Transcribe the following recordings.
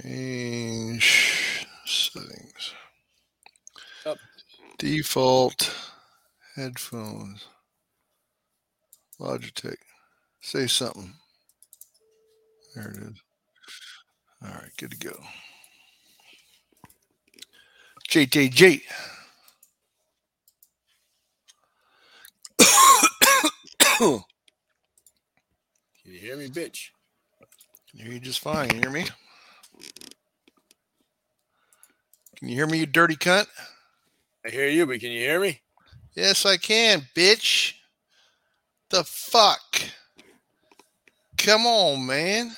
Change settings. Up. Default headphones. Logitech. Say something. There it is. All right, good to go. JJJ. Can you hear me, bitch? Can hear you just fine. Can you hear me? Can you hear me, you dirty cunt? I hear you, but can you hear me? Yes, I can, bitch. The fuck? Come on, man.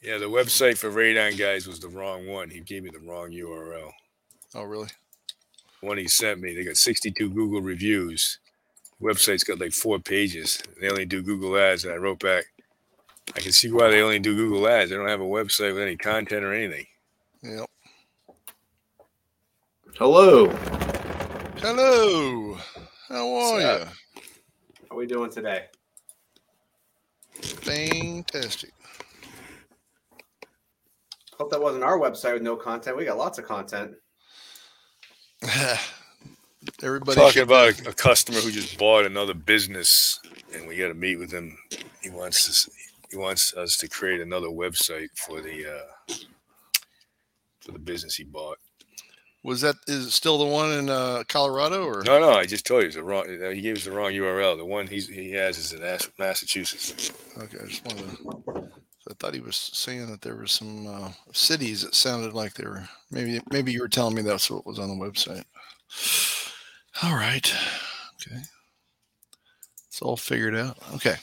Yeah, the website for Radon Guys was the wrong one. He gave me the wrong URL. Oh, really? One he sent me, they got 62 Google reviews. website's got like four pages. They only do Google ads. And I wrote back, I can see why they only do Google ads. They don't have a website with any content or anything. Yep. Hello. Hello. How are you? up? How we doing today? Fantastic. Hope that wasn't our website with no content. We got lots of content. Everybody Talking about a, a customer who just bought another business, and we got to meet with him. He wants us. He wants us to create another website for the uh, for the business he bought. Was that is it still the one in uh, Colorado or No, no, I just told you it's the wrong. uh, He gave us the wrong URL. The one he's, he has is in Massachusetts. Okay, I just wanted to. I thought he was saying that there were some uh, cities that sounded like they were maybe maybe you were telling me that's what was on the website. All right. Okay. It's all figured out. Okay.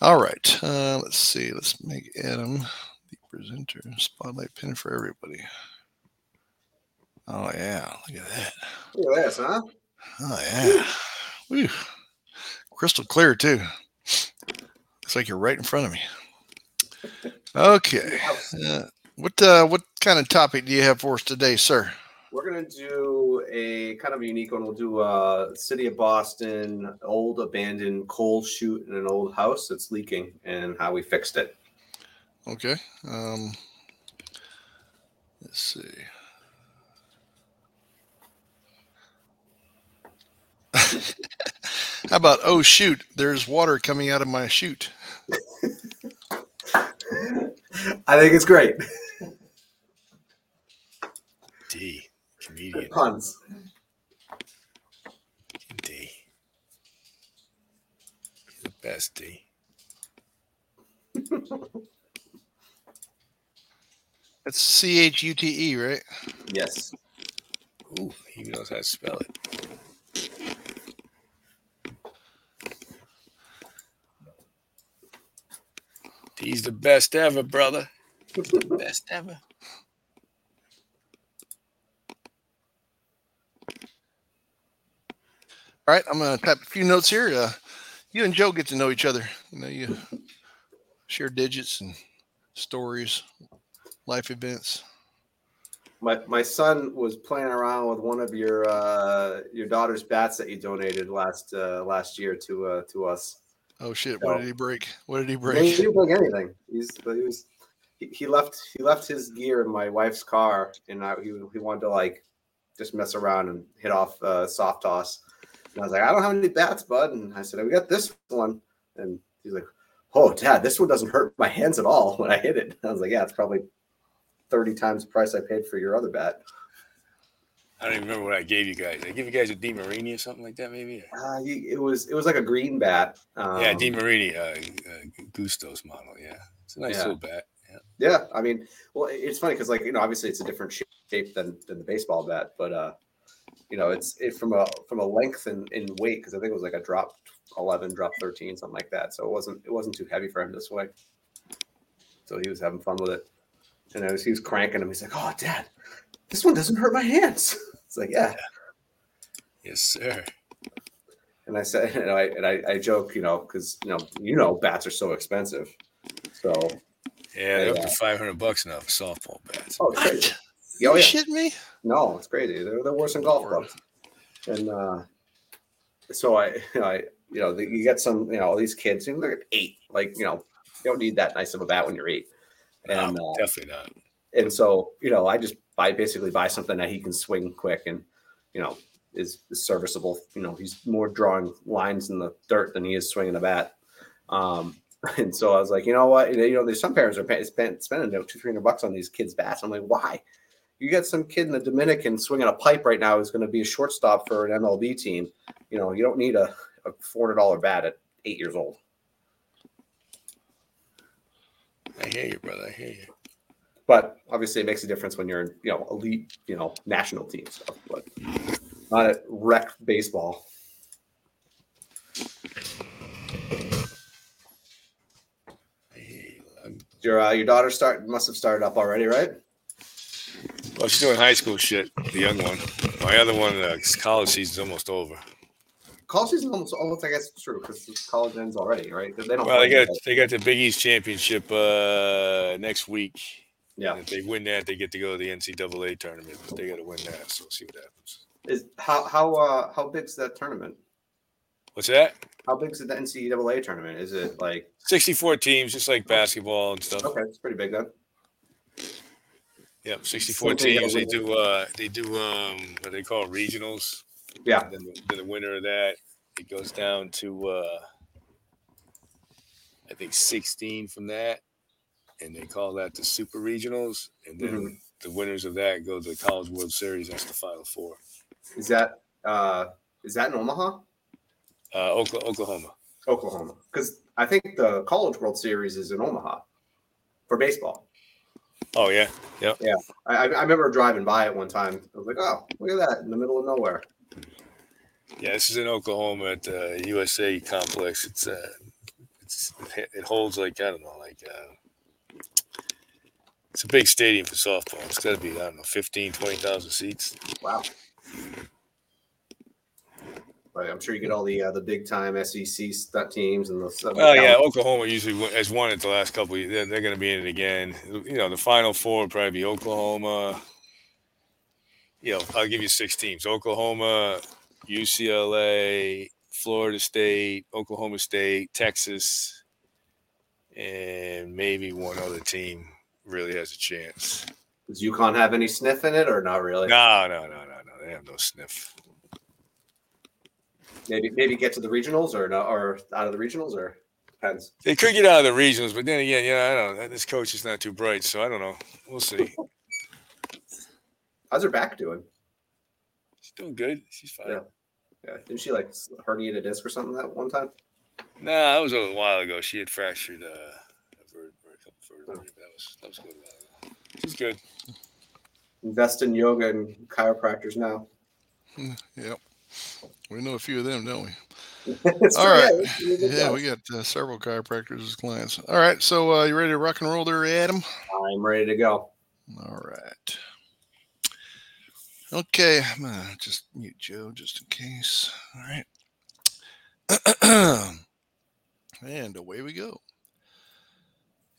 All right. Uh, let's see. Let's make Adam the presenter. Spotlight pin for everybody. Oh yeah, look at that. Look at that, huh? Oh yeah. Whew. Crystal clear too. Looks like you're right in front of me. Okay. Uh, what uh, what kind of topic do you have for us today, sir? We're gonna do a kind of a unique one. We'll do uh city of Boston, old abandoned coal chute in an old house that's leaking and how we fixed it. Okay. Um, let's see. How about oh shoot, there's water coming out of my chute. I think it's great. D comedian Puns. D. He's the best D. That's C H U T E, right? Yes. Ooh, he knows how to spell it. D's the best ever, brother. The best ever. All right, I'm gonna type a few notes here. Uh, you and Joe get to know each other. You know, you share digits and stories, life events. My my son was playing around with one of your uh your daughter's bats that you donated last uh last year to uh to us. Oh shit! What did he break? What did he break? He didn't break anything. He's he was he, he left he left his gear in my wife's car and I, he he wanted to like just mess around and hit off uh, soft toss. And I was like, I don't have any bats, bud. And I said, we got this one. And he's like, Oh, dad, this one doesn't hurt my hands at all when I hit it. I was like, Yeah, it's probably 30 times the price I paid for your other bat. I don't even remember what I gave you guys. I give you guys a DeMarini or something like that, maybe. Uh, it was it was like a green bat. Um, yeah, DeMarini, uh, uh, Gusto's model. Yeah, it's a nice Yeah. little bat. Yeah. Yeah, I mean, well, it's funny because like you know, obviously it's a different shape- than than the baseball bat, but uh, you know, it's it from a from a length and in weight because I think it was like a drop eleven, drop thirteen, something like that. So it wasn't it wasn't too heavy for him to swing. So he was having fun with it, and I was, he was cranking him. He's like, "Oh, Dad, this one doesn't hurt my hands." It's like, "Yeah." Yes, sir. And I said, and I and I, I joke, you know, because you know, you know, bats are so expensive. So, Yeah, they're up to five hundred bucks now for softball bats. oh, it's crazy. You Oh, yeah. shitting me? No, it's crazy. They're, they're worse than golf clubs. And uh, so I, I, you know, the, you get some, you know, all these kids, you know, they're eight. Like, you know, you don't need that nice of a bat when you're eight. And No, uh, definitely not. And so, you know, I just buy basically buy something that he can swing quick and, you know, is, is serviceable. You know, he's more drawing lines in the dirt than he is swinging a bat. Um, and so I was like, you know what? You know, there's some parents are spend, spending you know, two, three hundred bucks on these kids' bats. I'm like, why? You got some kid in the Dominican swinging a pipe right now who's going to be a shortstop for an MLB team. You know, you don't need a, a four hundred dollar bat at eight years old. I hear you, brother. I hear you. But obviously, it makes a difference when you're in, you know, elite, you know, national team stuff, but not at rec baseball. I hear you. I'm- Your uh, your daughter start must have started up already, right? Well, she's doing high school shit. The young one. My other one, uh, college season's almost over. College season almost, almost I guess it's true because college ends already, right? They don't. Well, they got they got the Big East championship uh, next week. Yeah. And if they win that, they get to go to the NCAA tournament. But they got to win that, so we'll see what happens. Is how how uh how big's that tournament? What's that? How big's the NCAA tournament? Is it like Sixty-four teams, just like basketball and stuff. okay? It's pretty big then. Yep, sixty-four teams. They do uh, they do um, what they call regionals. Yeah. And then the, the winner of that, it goes down to uh, I think sixteen from that, and they call that the super regionals. And then Mhm. the winners of that go to the College World Series. That's the Final Four. Is that uh is that in Omaha, Uh, Oklahoma. Oklahoma? Because I think the College World Series is in Omaha for baseball. Oh yeah, yep. I, I I remember driving by it one time. I was like, oh, look at that in the middle of nowhere. Yeah, this is in Oklahoma at the USA complex. It's uh, it's it holds like I don't know, like uh, it's a big stadium for softball. It's got to be I don't know, 15, 20,000 seats. Wow. But I'm sure you get all the uh, the big time SEC st- teams and the. Well, yeah, Oklahoma usually has won it the last couple. Of years. They're, they're going to be in it again. You know, the final four would probably be Oklahoma. You know, I'll give you six teams: Oklahoma, UCLA, Florida State, Oklahoma State, Texas, and maybe one other team really has a chance. Does UConn have any sniff in it or not really? No, no, no, no, no. They have no sniff. Maybe maybe get to the regionals or no or out of the regionals or depends. They could get out of the regionals, but then again, yeah, I don't know. This coach is not too bright, so I don't know. We'll see. How's her back doing? She's doing good. She's fine. Yeah. Yeah, didn't she like herniate a disc or something that one time? Nah, that was a while ago. She had fractured uh, or a. That was that was good. Good. Invest in yoga and chiropractors now. Yep. We know a few of them, don't we? All right. yeah, it's really good Yeah, we got uh, several chiropractors as clients. All right. So, uh, you ready to rock and roll there, Adam? I'm ready to go. All right. Okay, I'm gonna just mute Joe just in case. All right. and away we go.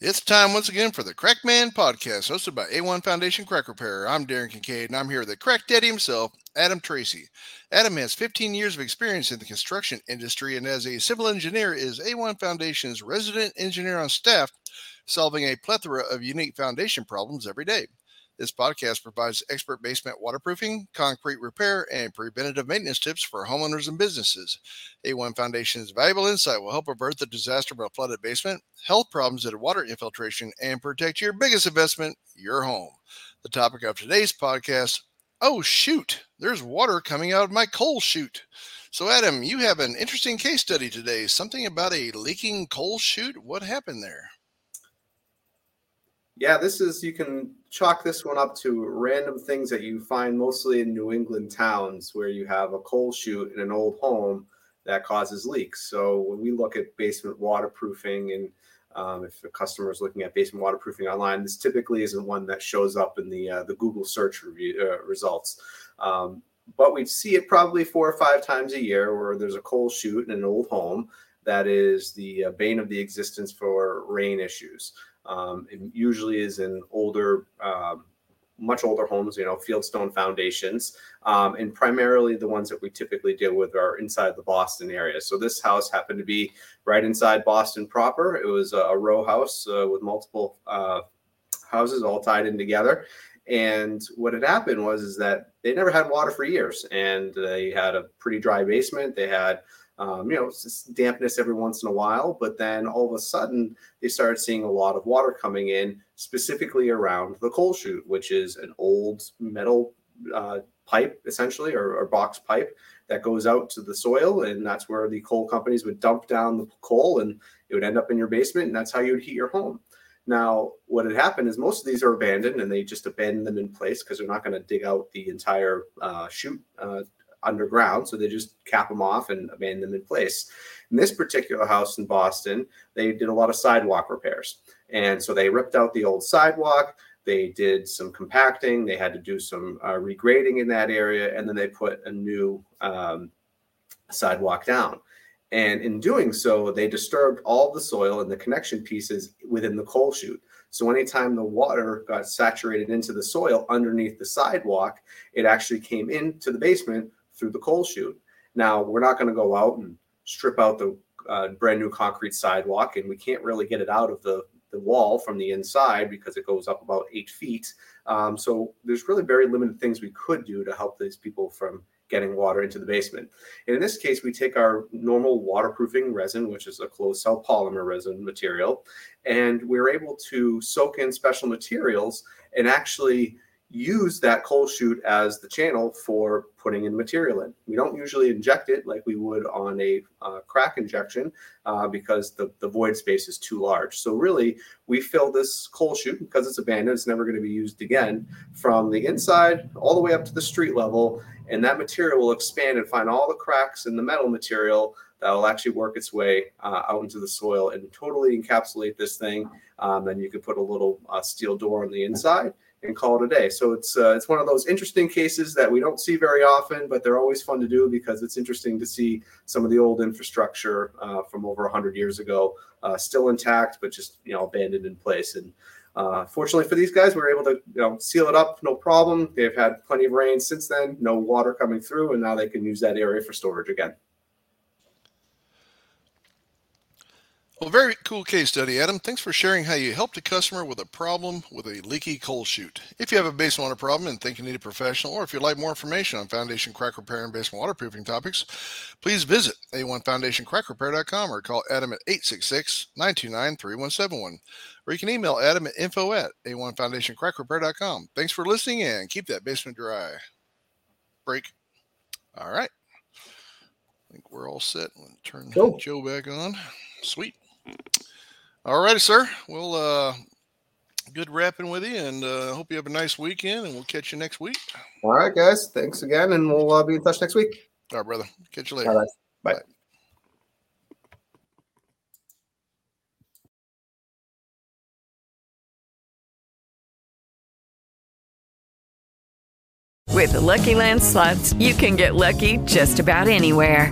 It's time once again for the Crack Man podcast, hosted by A1 Foundation Crack Repair. I'm Darren Kincaid, and I'm here with the crack daddy himself, Adam Tracy. Adam has 15 years of experience in the construction industry, and as a civil engineer, is A1 Foundation's resident engineer on staff, solving a plethora of unique foundation problems every day. This podcast provides expert basement waterproofing, concrete repair, and preventative maintenance tips for homeowners and businesses. A1 Foundation's valuable insight will help avert the disaster of a flooded basement, health problems to water infiltration, and protect your biggest investment, your home. The topic of today's podcast oh, shoot, there's water coming out of my coal chute. So, Adam, you have an interesting case study today. Something about a leaking coal chute. What happened there? Yeah, this is, you can chalk this one up to random things that you find mostly in New England towns where you have a coal chute in an old home that causes leaks. So, when we look at basement waterproofing and um, if a customer is looking at basement waterproofing online, this typically isn't one that shows up in the uh, the Google search review uh, results. Um, but we see it probably four or five times a year where there's a coal chute in an old home that is the uh, bane of the existence for rain issues. Um, it usually is in older, um, much older homes, you know, fieldstone foundations, um, and primarily the ones that we typically deal with are inside the Boston area. So this house happened to be right inside Boston proper. It was a, a row house uh, with multiple uh, houses all tied in together. And what had happened was is that they never had water for years, and they had a pretty dry basement. They had um, you know, dampness every once in a while, but then all of a sudden they started seeing a lot of water coming in, specifically around the coal chute, which is an old metal uh, pipe, essentially, or, or, box pipe that goes out to the soil, and that's where the coal companies would dump down the coal, and it would end up in your basement, and that's how you would heat your home. Now, what had happened is most of these are abandoned and they just abandon them in place because they're not going to dig out the entire uh, chute uh, underground. So they just cap them off and abandon them in place. In this particular house in Boston, they did a lot of sidewalk repairs. And so they ripped out the old sidewalk. They did some compacting. They had to do some uh, regrading in that area. And then they put a new um, sidewalk down. And in doing so, they disturbed all the soil and the connection pieces within the coal chute. So anytime the water got saturated into the soil underneath the sidewalk, it actually came into the basement through the coal chute. Now, we're not going to go out and strip out the uh, brand new concrete sidewalk, and we can't really get it out of the, the wall from the inside because it goes up about eight feet. Um, so there's really very limited things we could do to help these people from getting water into the basement. And in this case, we take our normal waterproofing resin, which is a closed cell polymer resin material, and we're able to soak in special materials and actually use that coal chute as the channel for putting in material in. We don't usually inject it like we would on a uh, crack injection uh, because the, the void space is too large. So really, we fill this coal chute because it's abandoned, it's never going to be used again, from the inside all the way up to the street level. And that material will expand and find all the cracks in the metal material that will actually work its way uh, out into the soil and totally encapsulate this thing. Um, then you could put a little uh, steel door on the inside and call it a day. So it's uh, it's one of those interesting cases that we don't see very often, but they're always fun to do because it's interesting to see some of the old infrastructure uh, from over 100 years ago uh, still intact, but just you know abandoned in place. And uh, fortunately for these guys, we were able to you know seal it up, no problem. They've had plenty of rain since then, no water coming through, and now they can use that area for storage again. Well, very cool case study, Adam. Thanks for sharing how you helped a customer with a problem with a leaky coal chute. If you have a basement water problem and think you need a professional, or if you'd like more information on foundation crack repair and basement waterproofing topics, please visit a1foundationcrackrepair.com or call Adam at 866-929-3171. Or you can email Adam at info at a1foundationcrackrepair.com. Thanks for listening and keep that basement dry. Break. All right. I think we're all set. turn cool. Joe back on. Sweet. All righty, sir. Well, uh, good rapping with you, and uh, hope you have a nice weekend, and we'll catch you next week. All right, guys. Thanks again, and we'll uh, be in touch next week. All right, brother. Catch you later. All right. Bye. Bye. With the Lucky Land slots, you can get lucky just about anywhere.